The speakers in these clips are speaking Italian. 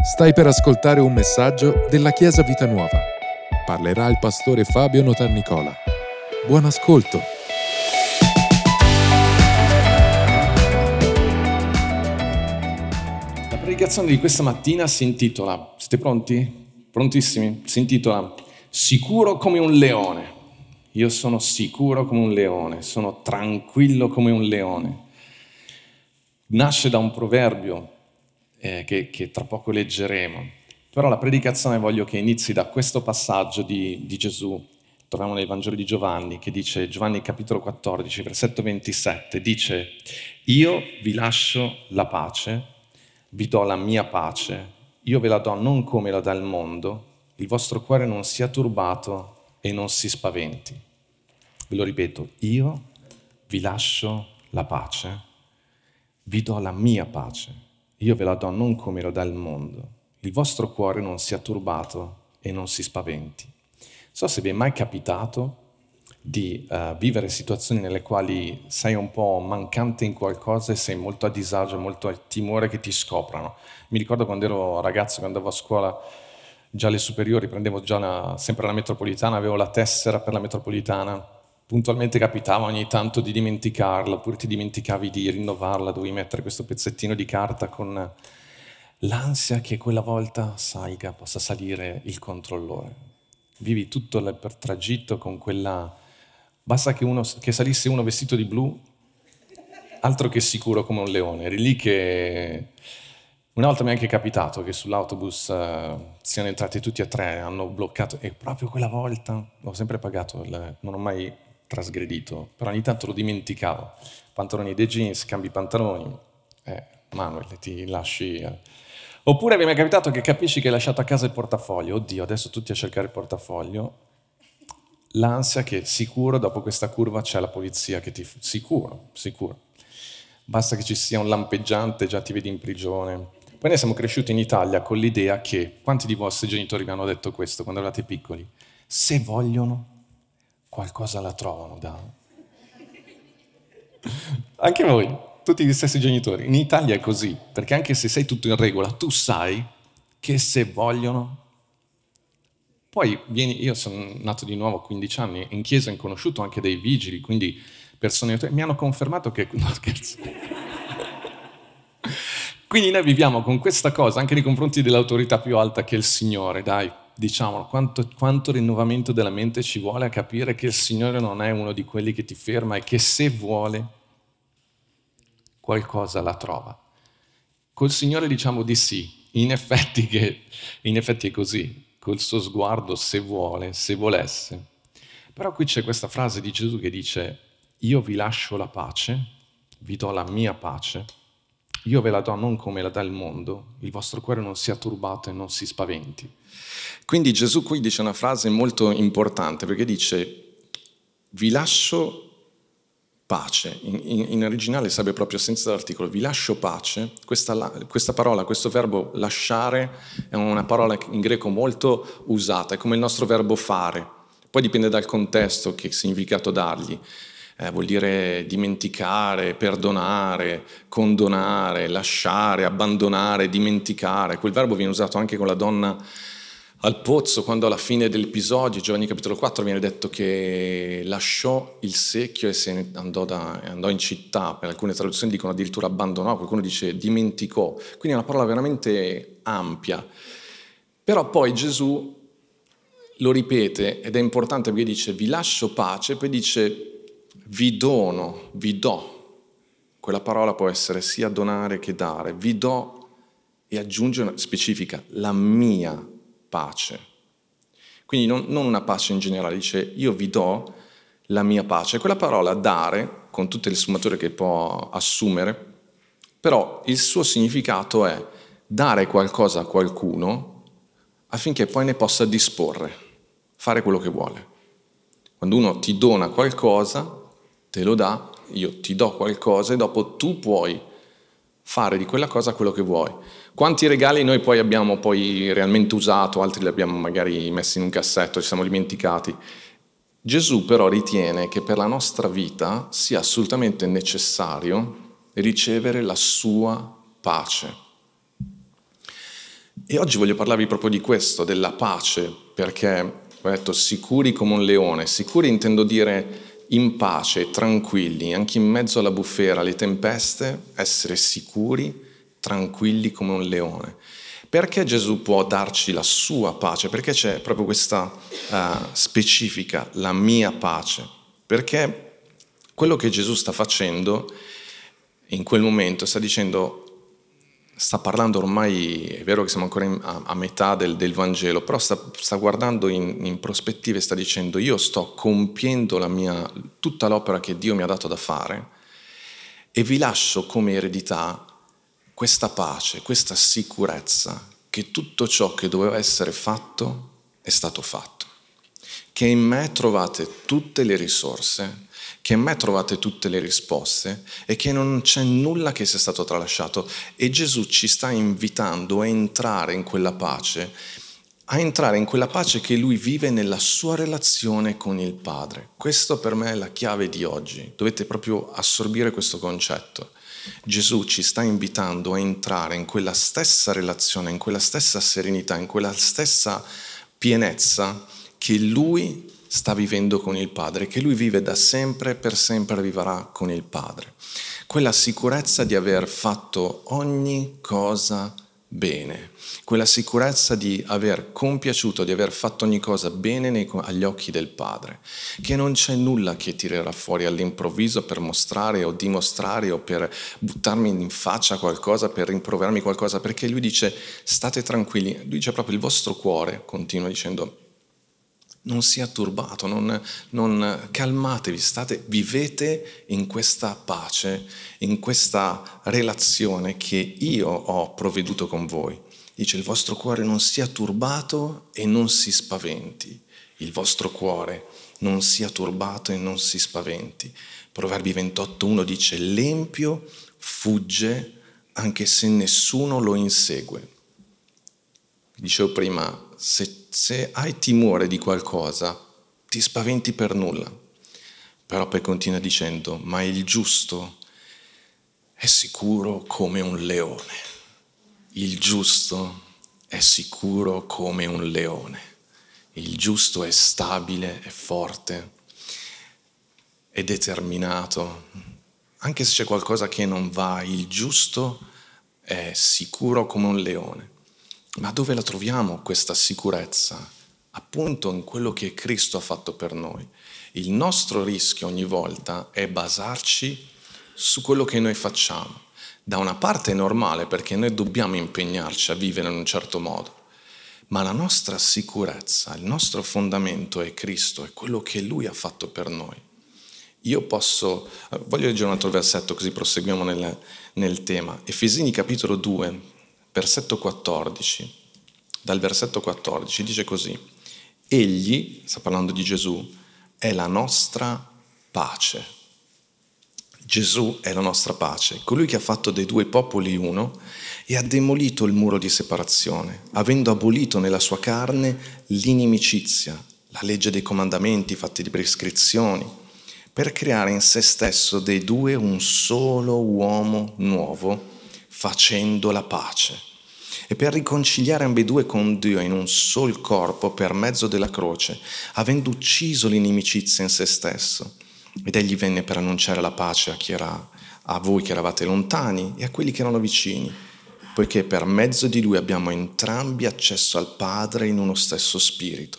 Stai per ascoltare un messaggio della Chiesa Vita Nuova. Parlerà il pastore Fabio Notarnicola. Buon ascolto. La predicazione di questa mattina si intitola, siete pronti? Prontissimi? Si intitola Sicuro come un leone. Io sono sicuro come un leone, sono tranquillo come un leone. Nasce da un proverbio eh, che, che, tra poco leggeremo. Però la predicazione voglio che inizi da questo passaggio di, di Gesù, troviamo nel Vangelo di Giovanni, che dice, Giovanni capitolo 14, versetto 27, dice, io vi lascio la pace, vi do la mia pace, io ve la do non come la dà il mondo, il vostro cuore non sia turbato e non si spaventi. Ve lo ripeto, io vi lascio la pace, vi do la mia pace io ve la do non come lo dà il mondo. Il vostro cuore non sia turbato e non si spaventi. So se vi è mai capitato di uh, vivere situazioni nelle quali sei un po' mancante in qualcosa e sei molto a disagio, molto al timore che ti scoprano. Mi ricordo quando ero ragazzo, quando andavo a scuola, già alle superiori, prendevo già una, sempre la metropolitana, avevo la tessera per la metropolitana, puntualmente capitava ogni tanto di dimenticarla, oppure ti dimenticavi di rinnovarla, dovevi mettere questo pezzettino di carta con l'ansia che quella volta salga, possa salire il controllore. Vivi tutto il tragitto con quella... Basta che, uno, che salisse uno vestito di blu, altro che sicuro come un leone. Eri lì che... Una volta mi è anche capitato che sull'autobus uh, siano entrati tutti e tre, hanno bloccato, e proprio quella volta ho sempre pagato, il, non ho mai trasgredito, però ogni tanto lo dimenticavo. Pantaloni dei jeans, cambi pantaloni, eh, Manuel, ti lasci... Eh. Oppure mi è capitato che capisci che hai lasciato a casa il portafoglio, oddio, adesso tutti a cercare il portafoglio, l'ansia che sicuro dopo questa curva c'è la polizia che ti... sicuro, sicuro. Basta che ci sia un lampeggiante, già ti vedi in prigione. Poi noi siamo cresciuti in Italia con l'idea che, quanti di vostri genitori vi hanno detto questo quando eravate piccoli? Se vogliono qualcosa la trovano da... Anche voi, tutti gli stessi genitori. In Italia è così, perché anche se sei tutto in regola, tu sai che se vogliono... Poi vieni, io sono nato di nuovo a 15 anni, in chiesa ho conosciuto anche dei vigili, quindi persone mi hanno confermato che... No, scherzo. Quindi noi viviamo con questa cosa anche nei confronti dell'autorità più alta che è il Signore, dai, diciamo, quanto, quanto, rinnovamento della mente ci vuole a capire che il Signore non è uno di quelli che ti ferma e che se vuole qualcosa la trova. Col Signore diciamo di sì, in effetti, che, in effetti è così, col suo sguardo se vuole, se volesse. Però qui c'è questa frase di Gesù che dice, io vi lascio la pace, vi do la mia pace, io ve la do non come la dà il mondo, il vostro cuore non sia turbato e non si spaventi. Quindi Gesù qui dice una frase molto importante perché dice vi lascio pace, in, in, in originale sarebbe proprio senza l'articolo, vi lascio pace, questa, questa, parola, questo verbo lasciare è una parola in greco molto usata, è come il nostro verbo fare, poi dipende dal contesto che significato dargli. Eh, vuol dire dimenticare, perdonare, condonare, lasciare, abbandonare, dimenticare. Quel verbo viene usato anche con la donna al pozzo, quando alla fine dell'episodio, Giovanni capitolo 4, viene detto che lasciò il secchio e se ne andò, da, andò, in città, per alcune traduzioni dicono addirittura abbandonò, qualcuno dice dimenticò, quindi è una parola veramente ampia. Però poi Gesù lo ripete ed è importante perché dice vi lascio pace, poi dice vi dono, vi do. Quella parola può essere sia donare che dare. Vi do e aggiunge una specifica, la mia pace. Quindi non, non una pace in generale, dice io vi do la mia pace. Quella parola dare, con tutte le sfumature che può assumere, però il suo significato è dare qualcosa a qualcuno affinché poi ne possa disporre, fare quello che vuole. Quando uno ti dona qualcosa, te lo dà, io ti do qualcosa e dopo tu puoi fare di quella cosa quello che vuoi. Quanti regali noi poi abbiamo poi realmente usato, altri li abbiamo magari messi in un cassetto, ci siamo dimenticati. Gesù però ritiene che per la nostra vita sia assolutamente necessario ricevere la sua pace. E oggi voglio parlarvi proprio di questo, della pace, perché ho detto sicuri come un leone. Sicuri intendo dire in pace, tranquilli, anche in mezzo alla bufera, alle tempeste, essere sicuri, tranquilli come un leone. Perché Gesù può darci la sua pace? Perché c'è proprio questa uh, specifica, la mia pace? Perché quello che Gesù sta facendo in quel momento sta dicendo sta parlando ormai, è vero che siamo ancora in, a, a, metà del, del, Vangelo, però sta, sta guardando in, in prospettiva e sta dicendo io sto compiendo mia, tutta l'opera che Dio mi ha dato da fare e vi lascio come eredità questa pace, questa sicurezza che tutto ciò che doveva essere fatto è stato fatto, che in me trovate tutte le risorse che in me trovate tutte le risposte e che non c'è nulla che sia stato tralasciato. E Gesù ci sta invitando a entrare in quella pace, a entrare in quella pace che lui vive nella sua relazione con il Padre. Questo per me è la chiave di oggi. Dovete proprio assorbire questo concetto. Gesù ci sta invitando a entrare in quella stessa relazione, in quella stessa serenità, in quella stessa pienezza che lui sta vivendo con il Padre, che lui vive da sempre e per sempre vivrà con il Padre. Quella sicurezza di aver fatto ogni cosa bene, quella sicurezza di aver compiaciuto, di aver fatto ogni cosa bene nei, agli occhi del Padre, che non c'è nulla che tirerà fuori all'improvviso per mostrare o dimostrare o per buttarmi in faccia qualcosa, per rimproverarmi qualcosa, perché lui dice state tranquilli, lui dice proprio il vostro cuore, continua dicendo non sia turbato, non, non, calmatevi, state, vivete in questa pace, in questa relazione che io ho provveduto con voi. Dice il vostro cuore non sia turbato e non si spaventi. Il vostro cuore non sia turbato e non si spaventi. Proverbi 28.1 dice l'empio fugge anche se nessuno lo insegue. Dicevo prima, se, se hai timore di qualcosa, ti spaventi per nulla. Però poi continua dicendo, ma il giusto è sicuro come un leone. Il giusto è sicuro come un leone. Il giusto è stabile, è forte, è determinato. Anche se c'è qualcosa che non va, il giusto è sicuro come un leone. Ma dove la troviamo questa sicurezza? Appunto in quello che Cristo ha fatto per noi. Il nostro rischio ogni volta è basarci su quello che noi facciamo. Da una parte è normale perché noi dobbiamo impegnarci a vivere in un certo modo, ma la nostra sicurezza, il nostro fondamento è Cristo, è quello che Lui ha fatto per noi. Io posso, eh, voglio leggere un altro versetto così proseguiamo nel, nel tema. Efesini capitolo 2, versetto 14, dal versetto 14 dice così, Egli, sta parlando di Gesù, è la nostra pace. Gesù è la nostra pace, colui che ha fatto dei due popoli uno e ha demolito il muro di separazione, avendo abolito nella sua carne l'inimicizia, la legge dei comandamenti fatti di prescrizioni, per creare in se stesso dei due un solo uomo nuovo, facendo la pace e per riconciliare ambedue con Dio in un sol corpo per mezzo della croce, avendo ucciso l'inimicizia in se stesso. Ed egli venne per annunciare la pace a, chi era, a voi che eravate lontani e a quelli che erano vicini, poiché per mezzo di lui abbiamo entrambi accesso al Padre in uno stesso spirito.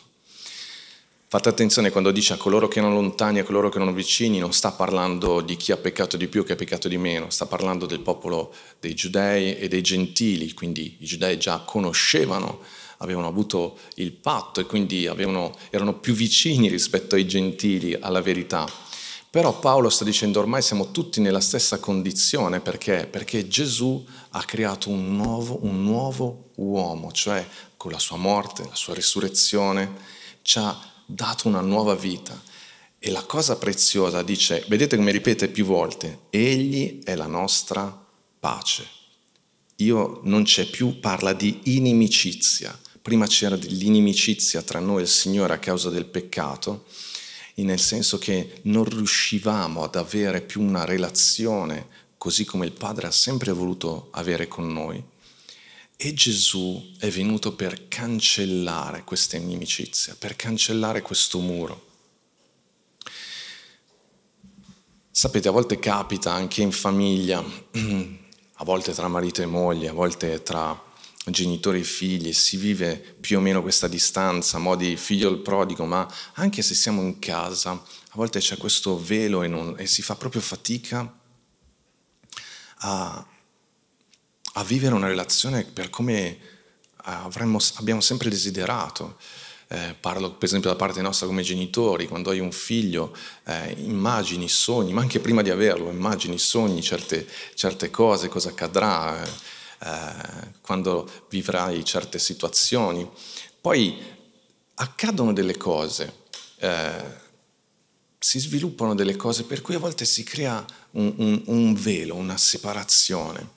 Fate attenzione quando dice a coloro che erano lontani a coloro che erano vicini, non sta parlando di chi ha peccato di più e chi ha peccato di meno, sta parlando del popolo dei giudei e dei gentili, quindi i giudei già conoscevano, avevano avuto il patto e quindi avevano, erano più vicini rispetto ai gentili alla verità. Però Paolo sta dicendo ormai siamo tutti nella stessa condizione perché? Perché Gesù ha creato un nuovo, un nuovo uomo, cioè con la sua morte, la sua risurrezione, ci ha dato una nuova vita. E la cosa preziosa dice, vedete come ripete più volte, egli è la nostra pace. Io non c'è più, parla di inimicizia. Prima c'era dell'inimicizia tra noi e il Signore a causa del peccato, nel senso che non riuscivamo ad avere più una relazione così come il Padre ha sempre voluto avere con noi. E Gesù è venuto per cancellare questa inimicizia, per cancellare questo muro. Sapete, a volte capita anche in famiglia, a volte tra marito e moglie, a volte tra genitori e figli, si vive più o meno questa distanza, modi figlio il prodigo, ma anche se siamo in casa, a volte c'è questo velo e, non, e si fa proprio fatica a, a, vivere una relazione per come avremmo, abbiamo sempre desiderato. Eh, parlo per esempio da parte nostra come genitori, quando hai un figlio, eh, immagini, sogni, ma anche prima di averlo, immagini, sogni certe, certe cose, cosa accadrà. Eh, eh, quando vivrai certe situazioni. Poi accadono delle cose, eh, si sviluppano delle cose per cui a volte si crea un, un, un velo, una separazione.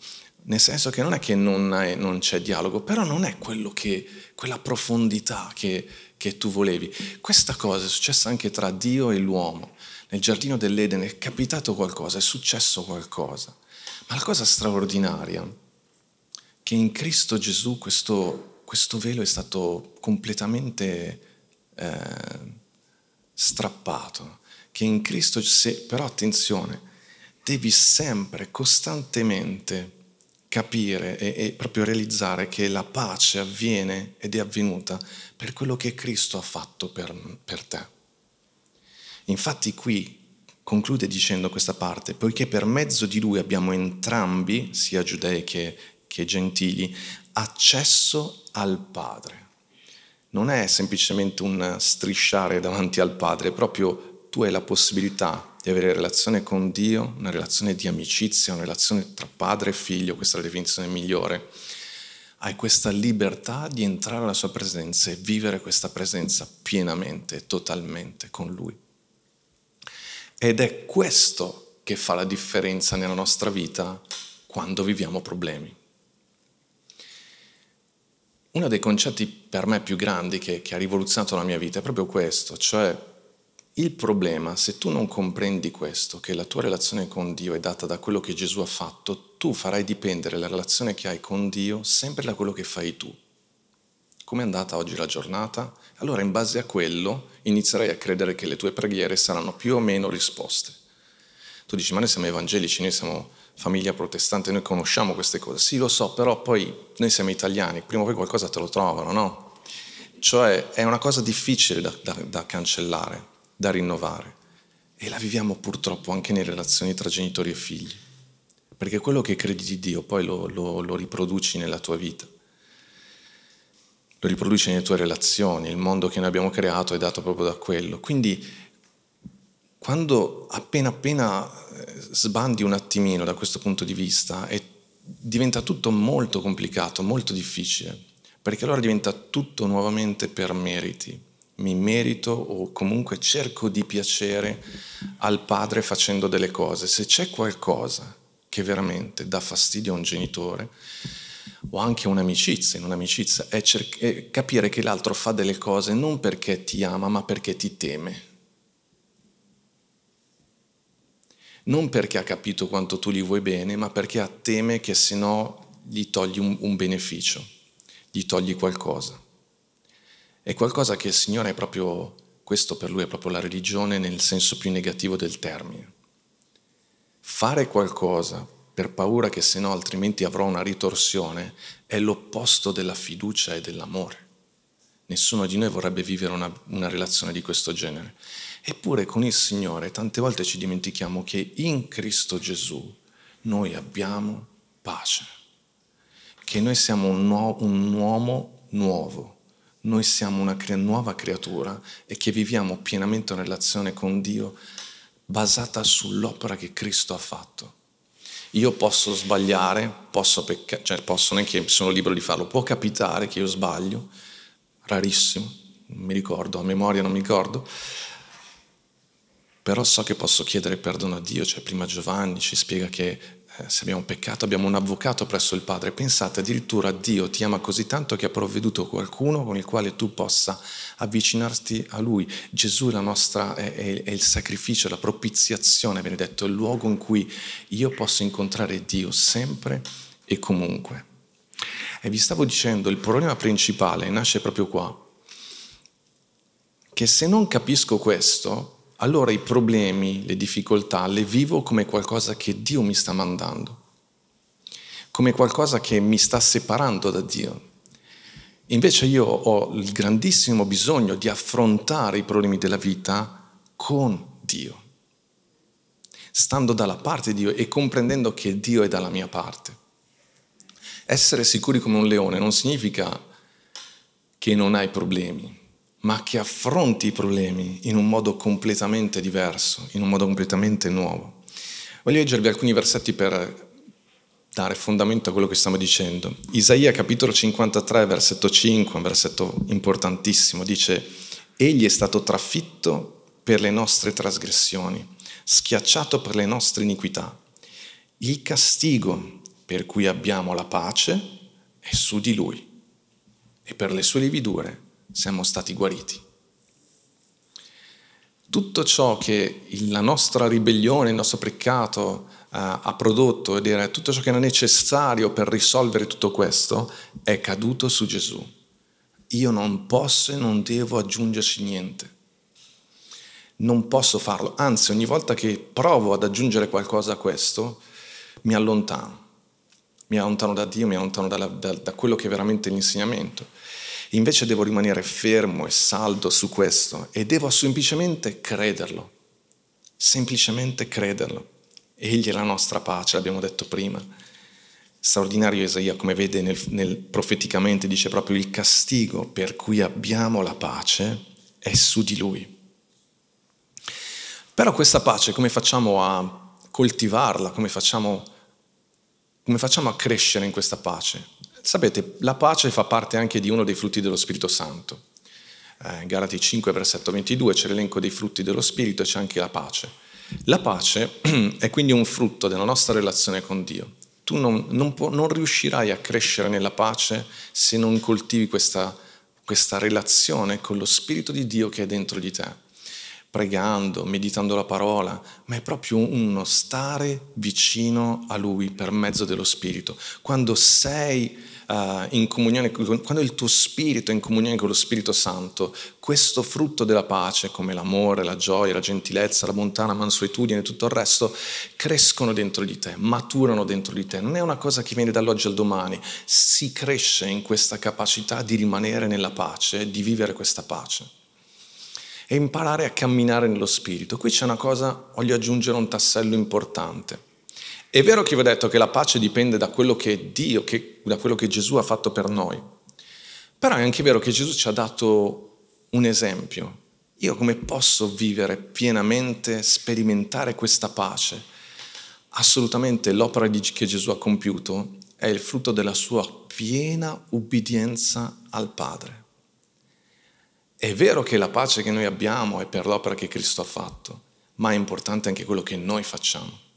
Nel senso che non è che non, è, non c'è dialogo, però non è che, quella profondità che, che tu volevi. Questa cosa è successa anche tra Dio e l'uomo. Nel giardino dell'Eden è capitato qualcosa, è successo qualcosa. Ma la cosa straordinaria che in Cristo Gesù questo, questo velo è stato completamente eh, strappato, che in Cristo, se, però attenzione, devi sempre, costantemente capire e, e, proprio realizzare che la pace avviene ed è avvenuta per quello che Cristo ha fatto per, per te. Infatti qui conclude dicendo questa parte, poiché per mezzo di lui abbiamo entrambi, sia giudei che che gentili, accesso al Padre. Non è semplicemente un strisciare davanti al Padre, è proprio tu hai la possibilità di avere relazione con Dio, una relazione di amicizia, una relazione tra padre e figlio, questa è la definizione migliore. Hai questa libertà di entrare alla sua presenza e vivere questa presenza pienamente, totalmente con Lui. Ed è questo che fa la differenza nella nostra vita quando viviamo problemi. Uno dei concetti per me più grandi che, che ha rivoluzionato la mia vita è proprio questo, cioè il problema, se tu non comprendi questo, che la tua relazione con Dio è data da quello che Gesù ha fatto, tu farai dipendere la relazione che hai con Dio sempre da quello che fai tu. Come è andata oggi la giornata? Allora in base a quello inizierai a credere che le tue preghiere saranno più o meno risposte. Tu dici, ma noi siamo evangelici, noi siamo famiglia protestante, noi conosciamo queste cose. Sì, lo so, però poi noi siamo italiani, prima o poi qualcosa te lo trovano, no? Cioè è una cosa difficile da, da, da cancellare, da rinnovare. E la viviamo purtroppo anche nelle relazioni tra genitori e figli. Perché quello che credi di Dio poi lo, lo, lo riproduci nella tua vita. Lo riproduci nelle tue relazioni, il mondo che noi abbiamo creato è dato proprio da quello. Quindi quando appena appena eh, sbandi un attimino da questo punto di vista e diventa tutto molto complicato, molto difficile, perché allora diventa tutto nuovamente per meriti. Mi merito o comunque cerco di piacere al padre facendo delle cose. Se c'è qualcosa che veramente dà fastidio a un genitore o anche un'amicizia, in un'amicizia, è, cer- è capire che l'altro fa delle cose non perché ti ama, ma perché ti teme non perché ha capito quanto tu gli vuoi bene, ma perché teme che se no gli togli un, un beneficio, gli togli qualcosa. È qualcosa che il Signore è proprio, questo per lui è proprio la religione nel senso più negativo del termine. Fare qualcosa per paura che se no altrimenti avrò una ritorsione è l'opposto della fiducia e dell'amore. Nessuno di noi vorrebbe vivere una, una relazione di questo genere. Eppure con il Signore tante volte ci dimentichiamo che in Cristo Gesù noi abbiamo pace, che noi siamo un, uomo nuovo, noi siamo una cre- nuova creatura e che viviamo pienamente una relazione con Dio basata sull'opera che Cristo ha fatto. Io posso sbagliare, posso peccare, cioè posso, non è che sono libero di farlo, può capitare che io sbaglio, rarissimo, non mi ricordo, a memoria non mi ricordo, però so che posso chiedere perdono a Dio, cioè prima Giovanni ci spiega che se abbiamo peccato abbiamo un avvocato presso il Padre. Pensate, addirittura Dio ti ama così tanto che ha provveduto qualcuno con il quale tu possa avvicinarti a Lui. Gesù è, nostra, è, è, è il sacrificio, la propiziazione, viene detto, il luogo in cui io posso incontrare Dio sempre e comunque. E vi stavo dicendo, il problema principale nasce proprio qua, che se non capisco questo, allora i problemi, le difficoltà le vivo come qualcosa che Dio mi sta mandando, come qualcosa che mi sta separando da Dio. Invece io ho il grandissimo bisogno di affrontare i problemi della vita con Dio, stando dalla parte di Dio e comprendendo che Dio è dalla mia parte. Essere sicuri come un leone non significa che non hai problemi, ma che affronti i problemi in un modo completamente diverso, in un modo completamente nuovo. Voglio leggervi alcuni versetti per dare fondamento a quello che stiamo dicendo. Isaia capitolo 53, versetto 5, un versetto importantissimo, dice, Egli è stato trafitto per le nostre trasgressioni, schiacciato per le nostre iniquità. Il castigo per cui abbiamo la pace è su di Lui e per le sue lividure siamo stati guariti. Tutto ciò che la nostra ribellione, il nostro peccato eh, ha prodotto, e dire tutto ciò che era necessario per risolvere tutto questo, è caduto su Gesù. Io non posso e non devo aggiungerci niente. Non posso farlo, anzi ogni volta che provo ad aggiungere qualcosa a questo, mi allontano. Mi allontano da Dio, mi allontano da, da, da quello che è veramente l'insegnamento. Invece devo rimanere fermo e saldo su questo e devo semplicemente crederlo, semplicemente crederlo. Egli è la nostra pace, l'abbiamo detto prima. Straordinario Isaia, come vede nel, nel, profeticamente, dice proprio il castigo per cui abbiamo la pace è su di lui. Però questa pace come facciamo a coltivarla, come facciamo, come facciamo a crescere in questa pace? Sapete, la pace fa parte anche di uno dei frutti dello Spirito Santo. Eh, Galati 5, versetto 22, c'è l'elenco dei frutti dello Spirito e c'è anche la pace. La pace è quindi un frutto della nostra relazione con Dio. Tu non, non, può, non riuscirai a crescere nella pace se non coltivi questa, questa relazione con lo Spirito di Dio che è dentro di te pregando, meditando la parola, ma è proprio uno stare vicino a Lui per mezzo dello Spirito. Quando sei uh, in comunione, quando il tuo spirito è in comunione con lo Spirito Santo, questo frutto della pace, come l'amore, la gioia, la gentilezza, la bontà, la mansuetudine e tutto il resto, crescono dentro di te, maturano dentro di te. Non è una cosa che viene dall'oggi al domani, si cresce in questa capacità di rimanere nella pace, di vivere questa pace e imparare a camminare nello Spirito. Qui c'è una cosa, voglio aggiungere un tassello importante. È vero che vi ho detto che la pace dipende da quello che Dio, che, da quello che Gesù ha fatto per noi, però è anche vero che Gesù ci ha dato un esempio. Io come posso vivere pienamente, sperimentare questa pace? Assolutamente l'opera che Gesù ha compiuto è il frutto della sua piena ubbidienza al Padre. È vero che la pace che noi abbiamo è per l'opera che Cristo ha fatto, ma è importante anche quello che noi facciamo.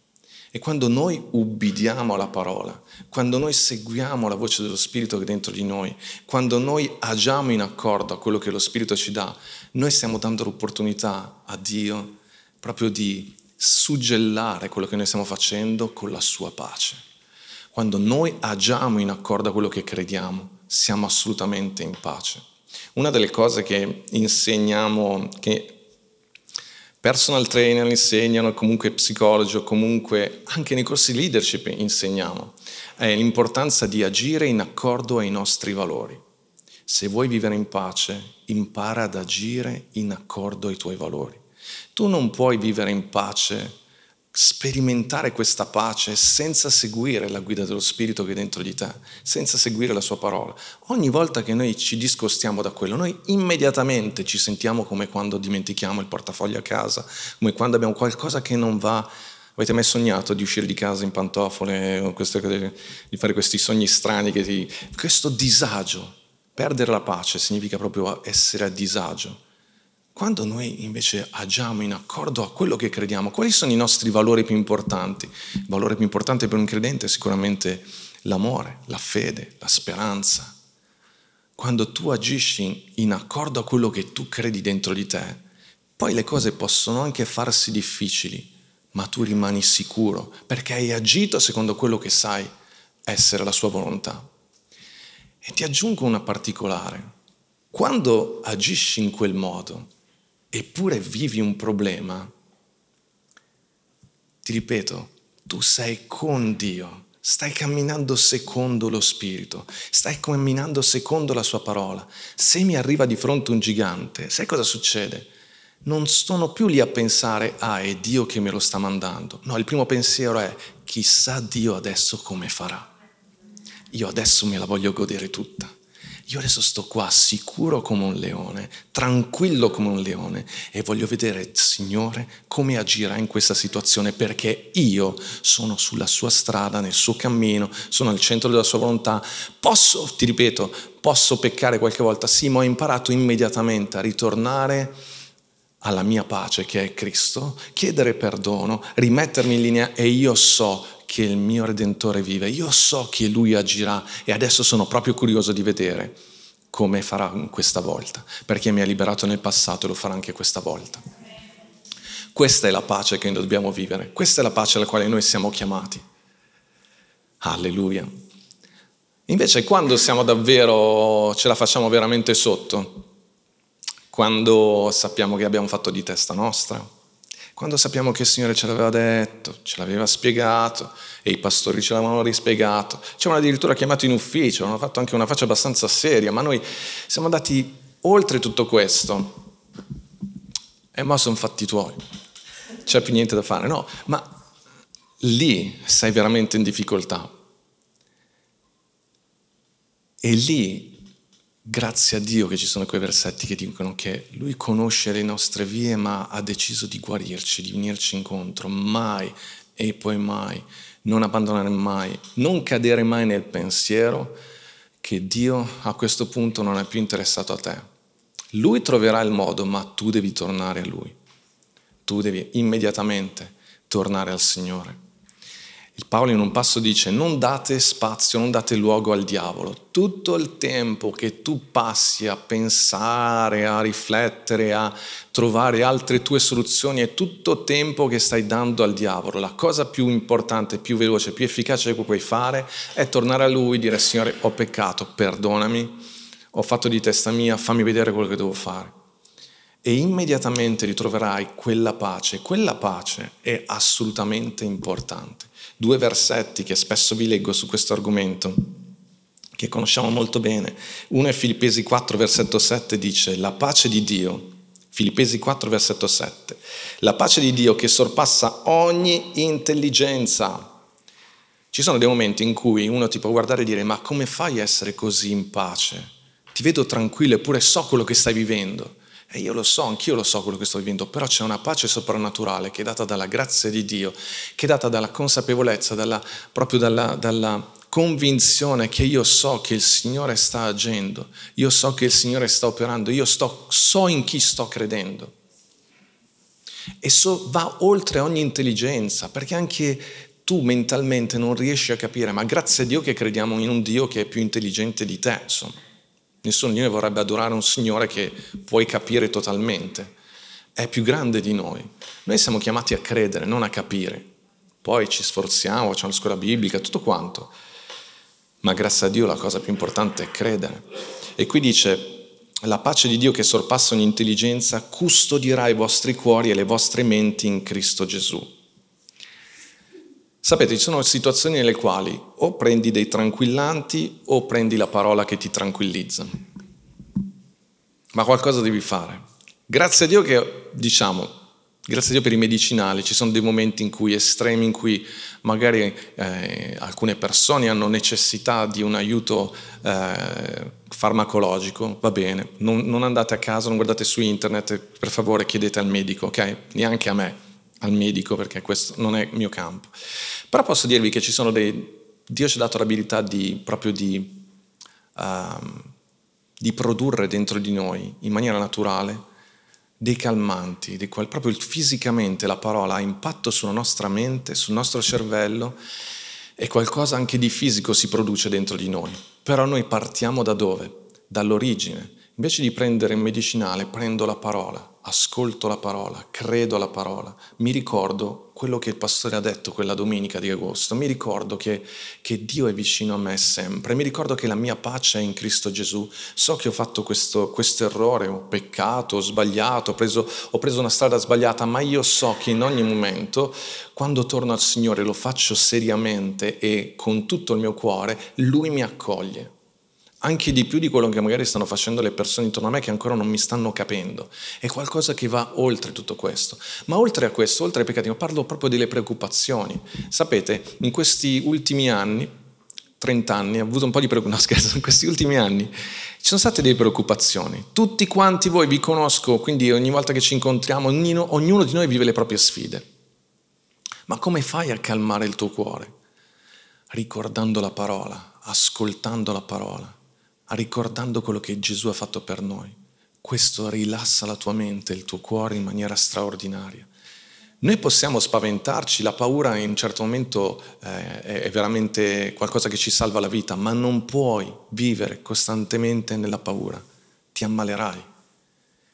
E quando noi ubbidiamo alla parola, quando noi seguiamo la voce dello Spirito che è dentro di noi, quando noi agiamo in accordo a quello che lo Spirito ci dà, noi stiamo dando l'opportunità a Dio proprio di suggellare quello che noi stiamo facendo con la sua pace. Quando noi agiamo in accordo a quello che crediamo, siamo assolutamente in pace. Una delle cose che insegniamo, che personal trainer insegnano, comunque psicologi o comunque anche nei corsi leadership insegniamo, è l'importanza di agire in accordo ai nostri valori. Se vuoi vivere in pace, impara ad agire in accordo ai tuoi valori. Tu non puoi vivere in pace sperimentare questa pace senza seguire la guida dello Spirito che è dentro di te, senza seguire la sua parola. Ogni volta che noi ci discostiamo da quello, noi immediatamente ci sentiamo come quando dimentichiamo il portafoglio a casa, come quando abbiamo qualcosa che non va. Avete mai sognato di uscire di casa in pantofole, di fare questi sogni strani? Ti... Questo disagio, perdere la pace significa proprio essere a disagio. Quando noi invece agiamo in accordo a quello che crediamo, quali sono i nostri valori più importanti? Il valore più importante per un credente è sicuramente l'amore, la fede, la speranza. Quando tu agisci in accordo a quello che tu credi dentro di te, poi le cose possono anche farsi difficili, ma tu rimani sicuro perché hai agito secondo quello che sai essere la sua volontà. E ti aggiungo una particolare. Quando agisci in quel modo, eppure vivi un problema, ti ripeto, tu sei con Dio, stai camminando secondo lo Spirito, stai camminando secondo la sua parola. Se mi arriva di fronte un gigante, sai cosa succede? Non sono più lì a pensare, ah, è Dio che me lo sta mandando. No, il primo pensiero è, chissà Dio adesso come farà. Io adesso me la voglio godere tutta. Io adesso sto qua sicuro come un leone, tranquillo come un leone e voglio vedere, Signore, come agirà in questa situazione perché io sono sulla sua strada, nel suo cammino, sono al centro della sua volontà. Posso, ti ripeto, posso peccare qualche volta, sì, ma ho imparato immediatamente a ritornare alla mia pace che è Cristo, chiedere perdono, rimettermi in linea e io so che il mio Redentore vive, io so che Lui agirà e adesso sono proprio curioso di vedere come farà questa volta, perché mi ha liberato nel passato e lo farà anche questa volta. Questa è la pace che noi dobbiamo vivere, questa è la pace alla quale noi siamo chiamati. Alleluia. Invece quando siamo davvero, ce la facciamo veramente sotto, quando sappiamo che abbiamo fatto di testa nostra, quando sappiamo che il Signore ce l'aveva detto, ce l'aveva spiegato e i pastori ce l'avevano rispiegato, ci avevano addirittura chiamato in ufficio, hanno fatto anche una faccia abbastanza seria, ma noi siamo andati oltre tutto questo. E ma sono fatti tuoi, c'è più niente da fare, no, ma lì sei veramente in difficoltà. E lì Grazie a Dio che ci sono quei versetti che dicono che Lui conosce le nostre vie ma ha deciso di guarirci, di venirci incontro, mai e poi mai, non abbandonare mai, non cadere mai nel pensiero che Dio a questo punto non è più interessato a te. Lui troverà il modo ma tu devi tornare a Lui, tu devi immediatamente tornare al Signore. Il Paolo in un passo dice non date spazio, non date luogo al diavolo. Tutto il tempo che tu passi a pensare, a riflettere, a trovare altre tue soluzioni, è tutto tempo che stai dando al diavolo. La cosa più importante, più veloce, più efficace che puoi fare è tornare a lui e dire Signore ho peccato, perdonami, ho fatto di testa mia, fammi vedere quello che devo fare. E immediatamente ritroverai quella pace. Quella pace è assolutamente importante due versetti che spesso vi leggo su questo argomento, che conosciamo molto bene. Uno è Filippesi 4, versetto 7, dice, la pace di Dio, Filippesi 4, versetto 7, la pace di Dio che sorpassa ogni intelligenza. Ci sono dei momenti in cui uno ti può guardare e dire, ma come fai a essere così in pace? Ti vedo tranquillo eppure so quello che stai vivendo. E io lo so, anch'io lo so quello che sto vivendo, però c'è una pace soprannaturale che è data dalla grazia di Dio, che è data dalla consapevolezza, dalla, proprio dalla, dalla convinzione che io so che il Signore sta agendo, io so che il Signore sta operando, io sto, so in chi sto credendo. E so, va oltre ogni intelligenza, perché anche tu mentalmente non riesci a capire, ma grazie a Dio che crediamo in un Dio che è più intelligente di te, insomma. Nessuno di noi vorrebbe adorare un Signore che puoi capire totalmente. È più grande di noi. Noi siamo chiamati a credere, non a capire. Poi ci sforziamo, facciamo la scuola biblica, tutto quanto. Ma grazie a Dio la cosa più importante è credere. E qui dice, la pace di Dio che sorpassa ogni intelligenza custodirà i vostri cuori e le vostre menti in Cristo Gesù. Sapete, ci sono situazioni nelle quali o prendi dei tranquillanti o prendi la parola che ti tranquillizza. Ma qualcosa devi fare. Grazie a Dio che, diciamo, grazie a Dio per i medicinali, ci sono dei momenti in cui estremi, in cui magari eh, alcune persone hanno necessità di un aiuto eh, farmacologico, va bene, non, non andate a casa, non guardate su internet, per favore chiedete al medico, ok? Neanche a me al medico perché questo non è il mio campo. Però posso dirvi che ci sono dei... Dio ci ha dato l'abilità di, proprio di, uh, di produrre dentro di noi in maniera naturale dei calmanti, dei quali proprio fisicamente la parola ha impatto sulla nostra mente, sul nostro cervello e qualcosa anche di fisico si produce dentro di noi. Però noi partiamo da dove? Dall'origine Invece di prendere il medicinale, prendo la parola, ascolto la parola, credo alla parola, mi ricordo quello che il pastore ha detto quella domenica di agosto, mi ricordo che, che Dio è vicino a me sempre, mi ricordo che la mia pace è in Cristo Gesù, so che ho fatto questo, questo errore, ho peccato, ho sbagliato, ho preso, ho preso una strada sbagliata, ma io so che in ogni momento, quando torno al Signore, lo faccio seriamente e con tutto il mio cuore, Lui mi accoglie anche di più di quello che magari stanno facendo le persone intorno a me che ancora non mi stanno capendo. È qualcosa che va oltre tutto questo. Ma oltre a questo, oltre ai peccati, parlo proprio delle preoccupazioni. Sapete, in questi ultimi anni, 30 anni, ho avuto un po' di preoccupazioni, no scherzo, in questi ultimi anni ci sono state delle preoccupazioni. Tutti quanti voi vi conosco, quindi ogni volta che ci incontriamo, ognuno, ognuno di noi vive le proprie sfide. Ma come fai a calmare il tuo cuore? Ricordando la parola, ascoltando la parola ricordando quello che Gesù ha fatto per noi. Questo rilassa la tua mente, il tuo cuore in maniera straordinaria. Noi possiamo spaventarci, la paura in un certo momento eh, è veramente qualcosa che ci salva la vita, ma non puoi vivere costantemente nella paura, ti ammalerai.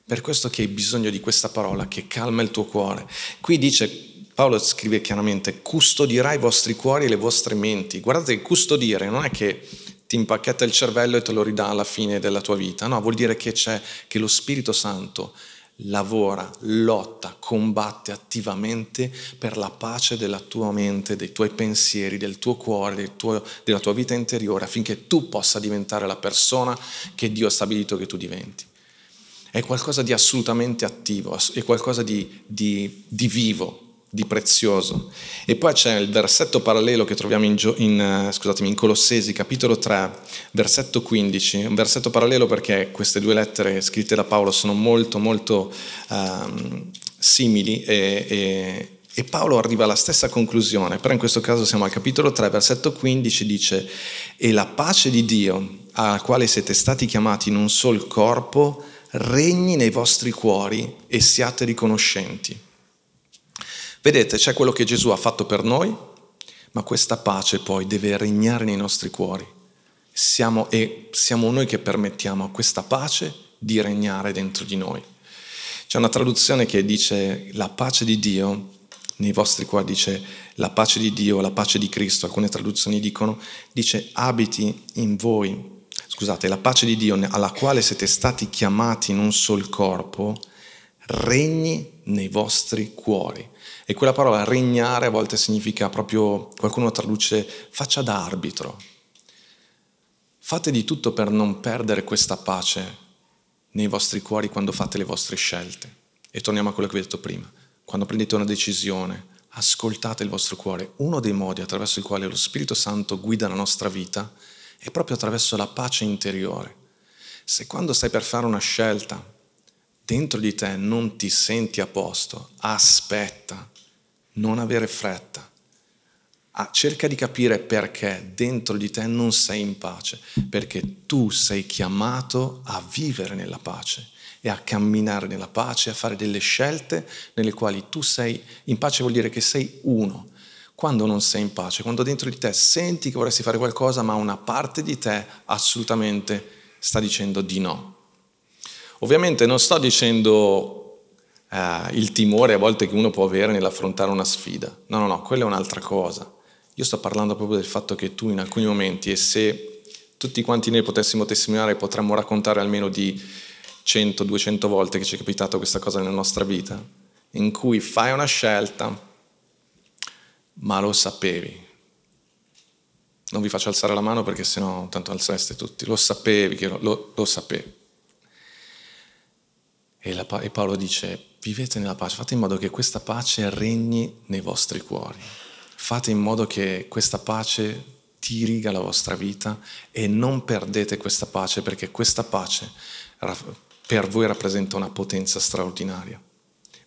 Per questo che hai bisogno di questa parola che calma il tuo cuore. Qui dice, Paolo scrive chiaramente, custodirai i vostri cuori e le vostre menti. Guardate custodire non è che ti impacchetta il cervello e te lo ridà alla fine della tua vita. No, vuol dire che che lo Spirito Santo lavora, lotta, combatte attivamente per la pace della tua mente, dei tuoi pensieri, del tuo cuore, del tuo, della tua vita interiore, affinché tu possa diventare la persona che Dio ha stabilito che tu diventi. È qualcosa di assolutamente attivo, è qualcosa di, di, di vivo, di prezioso. E poi c'è il versetto parallelo che troviamo in, in, scusatemi, in, Colossesi, capitolo 3, versetto 15, un versetto parallelo perché queste due lettere scritte da Paolo sono molto, molto um, simili e, e, e, Paolo arriva alla stessa conclusione, però in questo caso siamo al capitolo 3, versetto 15, dice, e la pace di Dio, alla quale siete stati chiamati in un sol corpo, regni nei vostri cuori e siate riconoscenti. Vedete, c'è quello che Gesù ha fatto per noi, ma questa pace poi deve regnare nei nostri cuori. Siamo, e siamo noi che permettiamo a questa pace di regnare dentro di noi. C'è una traduzione che dice la pace di Dio, nei vostri cuori dice la pace di Dio, la pace di Cristo, alcune traduzioni dicono, dice abiti in voi, scusate, la pace di Dio alla quale siete stati chiamati in un sol corpo, regni nei vostri cuori. E quella parola regnare a volte significa proprio, qualcuno traduce, faccia da arbitro. Fate di tutto per non perdere questa pace nei vostri cuori quando fate le vostre scelte. E torniamo a quello che vi ho detto prima. Quando prendete una decisione, ascoltate il vostro cuore. Uno dei modi attraverso il quale lo Spirito Santo guida la nostra vita è proprio attraverso la pace interiore. Se quando stai per fare una scelta, dentro di te non ti senti a posto, aspetta, non avere fretta. Ah, cerca di capire perché dentro di te non sei in pace, perché tu sei chiamato a vivere nella pace e a camminare nella pace, a fare delle scelte nelle quali tu sei in pace vuol dire che sei uno. Quando non sei in pace, quando dentro di te senti che vorresti fare qualcosa, ma una parte di te assolutamente sta dicendo di no. Ovviamente non sto dicendo eh, il timore a volte che uno può avere nell'affrontare una sfida. No, no, no, quella è un'altra cosa. Io sto parlando proprio del fatto che tu in alcuni momenti, e se tutti quanti noi potessimo testimoniare, potremmo raccontare almeno di 100-200 volte che ci è capitato questa cosa nella nostra vita, in cui fai una scelta, ma lo sapevi. Non vi faccio alzare la mano perché sennò tanto alzereste tutti. Lo sapevi, lo, lo sapevi. E, la, e Paolo dice, vivete nella pace, fate in modo che questa pace regni nei vostri cuori. Fate in modo che questa pace diriga la vostra vita e non perdete questa pace perché questa pace per voi rappresenta una potenza straordinaria.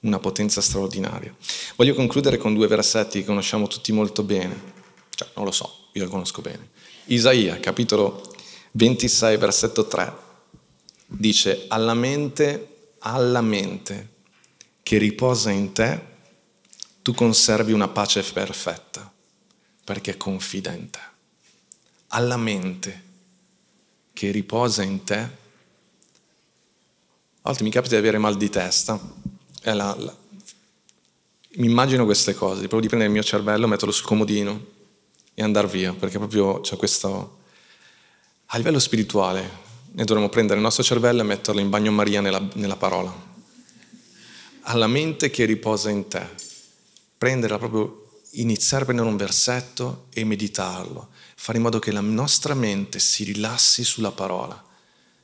Una potenza straordinaria. Voglio concludere con due versetti che conosciamo tutti molto bene. Cioè, non lo so, io li conosco bene. Isaia, capitolo 26, versetto 3, dice, alla mente alla mente che riposa in te, tu conservi una pace perfetta perché confida in te. Alla mente che riposa in te, volte mi capita di avere mal di testa. La, la, mi immagino queste cose, proprio di prendere il mio cervello, metterlo sul comodino e andare via, perché proprio c'è questo... A livello spirituale, noi dovremmo prendere il nostro cervello e metterlo in bagnomaria nella, nella parola. Alla mente che riposa in te. Prenderla proprio, iniziare a prendere un versetto e meditarlo. Fare in modo che la nostra mente si rilassi sulla parola.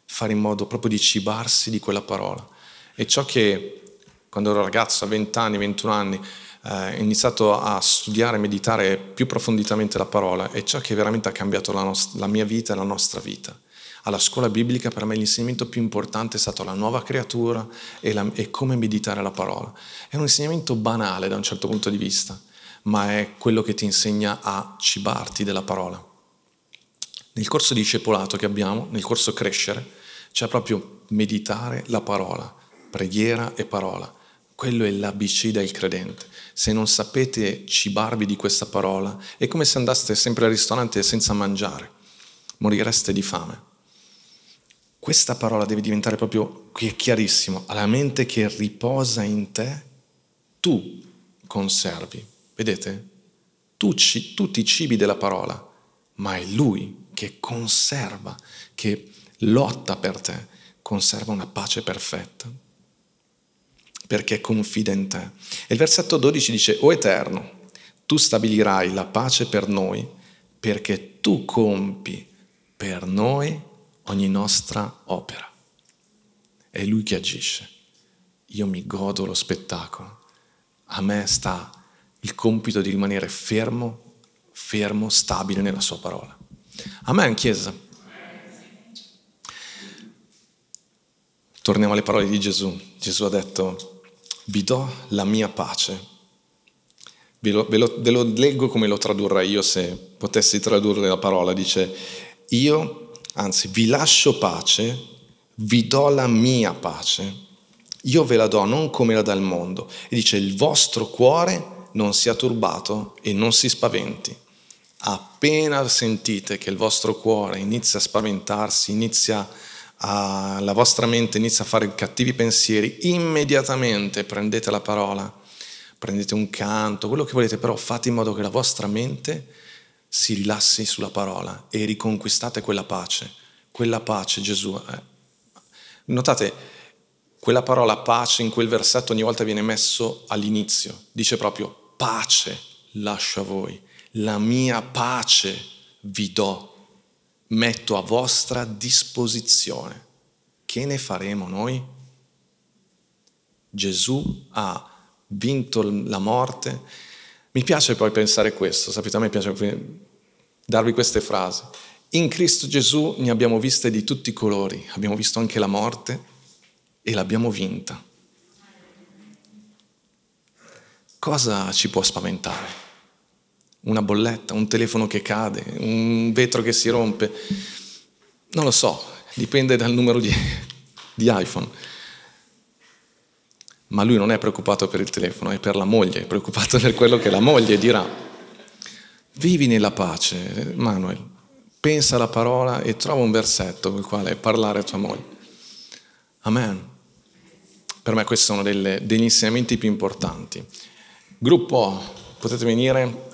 Fare in modo proprio di cibarsi di quella parola. E ciò che quando ero ragazzo, a 20 anni, 21 anni, eh, ho iniziato a studiare meditare più profonditamente la parola e ciò che veramente ha cambiato la, nost- la mia vita e la nostra vita. Alla scuola biblica per me l'insegnamento più importante è stato la nuova creatura e, la, e come meditare la parola. È un insegnamento banale da un certo punto di vista, ma è quello che ti insegna a cibarti della parola. Nel corso di discepolato che abbiamo, nel corso crescere, c'è proprio meditare la parola, preghiera e parola. Quello è l'ABC del credente. Se non sapete cibarvi di questa parola, è come se andaste sempre al ristorante senza mangiare. Morireste di fame. Questa parola deve diventare proprio, chiarissimo, alla mente che riposa in te, tu conservi. Vedete? Tu, tu ti cibi della parola, ma è Lui che conserva, che lotta per te, conserva una pace perfetta perché confida in te. E il versetto 12 dice, O Eterno, tu stabilirai la pace per noi, perché tu compi per noi ogni nostra opera. È Lui che agisce. Io mi godo lo spettacolo. A me sta il compito di rimanere fermo, fermo, stabile nella sua parola. A me in chiesa. Torniamo alle parole di Gesù. Gesù ha detto, vi do la mia pace. Ve lo, ve, lo, ve lo, leggo come lo tradurrei io se potessi tradurre la parola. Dice, io, anzi, vi lascio pace, vi do la mia pace. Io ve la do non come la dà il mondo. E dice, il vostro cuore non sia turbato e non si spaventi. Appena sentite che il vostro cuore inizia a spaventarsi, inizia a la vostra mente inizia a fare cattivi pensieri, immediatamente prendete la parola, prendete un canto, quello che volete, però fate in modo che la vostra mente si rilassi sulla parola e riconquistate quella pace. Quella pace, Gesù. Eh. Notate, quella parola pace in quel versetto ogni volta viene messo all'inizio. Dice proprio pace lascio a voi, la mia pace vi do metto a vostra disposizione. Che ne faremo noi? Gesù ha vinto la morte. Mi piace poi pensare questo, sapete, a me piace darvi queste frasi. In Cristo Gesù ne abbiamo viste di tutti i colori, abbiamo visto anche la morte e l'abbiamo vinta. Cosa ci può spaventare? una bolletta, un telefono che cade, un vetro che si rompe. Non lo so, dipende dal numero di, di iPhone. Ma lui non è preoccupato per il telefono, è per la moglie, è preoccupato per quello che la moglie dirà. Vivi nella pace, Manuel, pensa alla parola e trova un versetto con il quale parlare a tua moglie. Amen. Per me questi sono delle, degli insegnamenti più importanti. Gruppo, potete venire.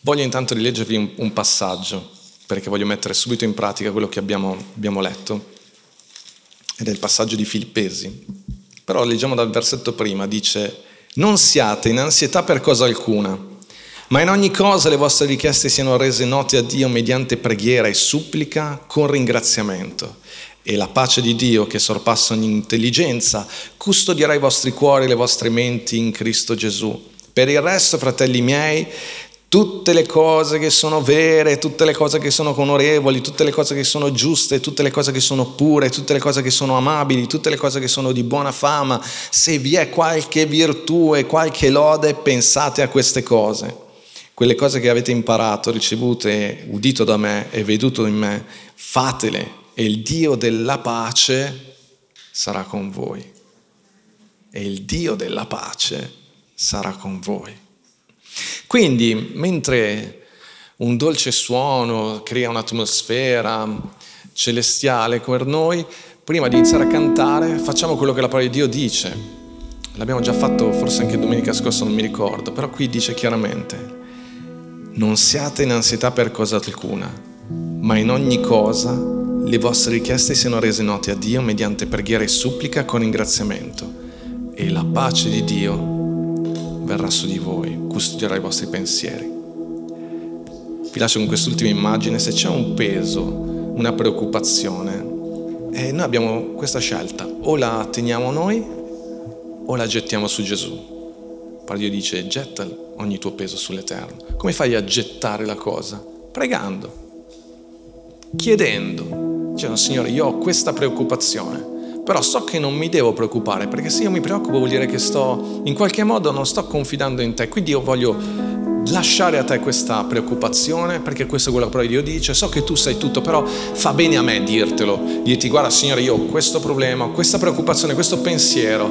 Voglio intanto rileggervi un, un passaggio, perché voglio mettere subito in pratica quello che abbiamo, abbiamo letto, ed è il passaggio di Filippesi. Però leggiamo dal versetto prima, dice, non siate in ansietà per cosa alcuna, ma in ogni cosa le vostre richieste siano rese note a Dio mediante preghiera e supplica con ringraziamento. E la pace di Dio, che sorpassa ogni intelligenza, custodierà i vostri cuori e le vostre menti in Cristo Gesù. Per il resto, fratelli miei, tutte le cose che sono vere, tutte le cose che sono onorevoli, tutte le cose che sono giuste, tutte le cose che sono pure, tutte le cose che sono amabili, tutte le cose che sono di buona fama, se vi è qualche virtù e qualche lode, pensate a queste cose. Quelle cose che avete imparato, ricevute, udito da me e veduto in me, fatele e il Dio della pace sarà con voi. E il Dio della pace sarà con voi. Quindi, mentre un dolce suono crea un'atmosfera celestiale per noi, prima di iniziare a cantare, facciamo quello che la parola di Dio dice. L'abbiamo già fatto forse anche domenica scorsa, non mi ricordo, però qui dice chiaramente, non siate in ansietà per cosa alcuna, ma in ogni cosa le vostre richieste siano rese note a Dio mediante preghiera e supplica con ringraziamento. E la pace di Dio verrà su di voi, custodirà i vostri pensieri. Vi lascio con quest'ultima immagine, se c'è un peso, una preoccupazione, e noi abbiamo questa scelta, o la teniamo noi o la gettiamo su Gesù. Poi Dio dice getta ogni tuo peso sull'Eterno. Come fai a gettare la cosa? Pregando, chiedendo, dicendo Signore io ho questa preoccupazione, però so che non mi devo preoccupare perché se io mi preoccupo vuol dire che sto in qualche modo non sto confidando in te, quindi io voglio lasciare a te questa preoccupazione, perché questo è quello che Dio dice, so che tu sai tutto, però fa bene a me dirtelo, dirti guarda Signore io ho questo problema, questa preoccupazione, questo pensiero,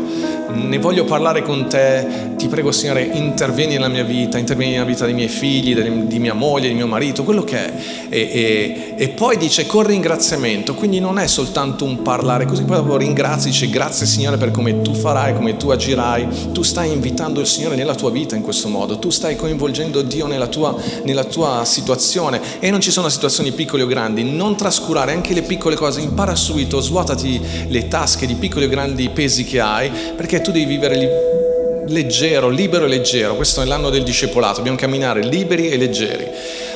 ne voglio parlare con te, ti prego Signore intervieni nella mia vita, intervieni nella vita dei miei figli, di mia moglie, di mio marito, quello che è. E, e, e poi dice con ringraziamento, quindi non è soltanto un parlare, così poi dopo ringrazi, dice grazie Signore per come tu farai, come tu agirai, tu stai invitando il Signore nella tua vita in questo modo, tu stai coinvolgendo coinvolgendo Dio nella tua, nella tua situazione e non ci sono situazioni piccole o grandi, non trascurare anche le piccole cose, impara subito, svuotati le tasche di piccoli o grandi pesi che hai perché tu devi vivere li, leggero, libero e leggero. Questo è l'anno del discepolato, dobbiamo camminare liberi e leggeri.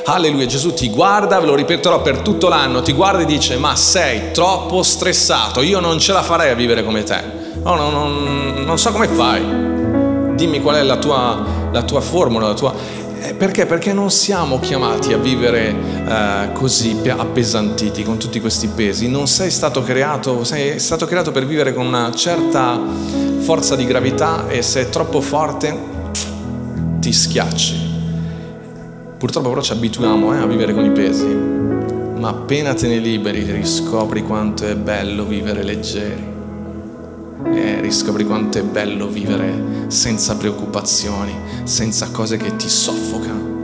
Alleluia, Gesù ti guarda, ve lo ripeterò per tutto l'anno, ti guarda e dice ma sei troppo stressato, io non ce la farei a vivere come te. No, no, no non so come fai. Dimmi qual è la tua, la tua formula, la tua... Eh, perché? Perché non siamo chiamati a vivere eh, così appesantiti con tutti questi pesi. Non sei stato creato, sei stato creato per vivere con una certa forza di gravità e se è troppo forte ti schiacci. Purtroppo però ci abituiamo eh, a vivere con i pesi, ma appena te ne liberi riscopri quanto è bello vivere leggeri e riscopri quanto è bello vivere senza preoccupazioni, senza cose che ti soffocano.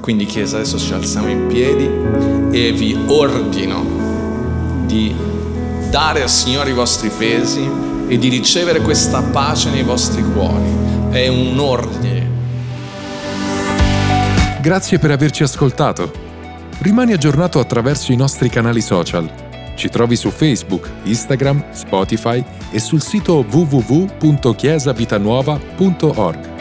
Quindi Chiesa, adesso ci alziamo in piedi e vi ordino di dare al Signore i vostri pesi e di ricevere questa pace nei vostri cuori. È un ordine. Grazie per averci ascoltato. Rimani aggiornato attraverso i nostri canali social ci trovi su Facebook, Instagram, Spotify e sul sito www.chiesavitanuova.org.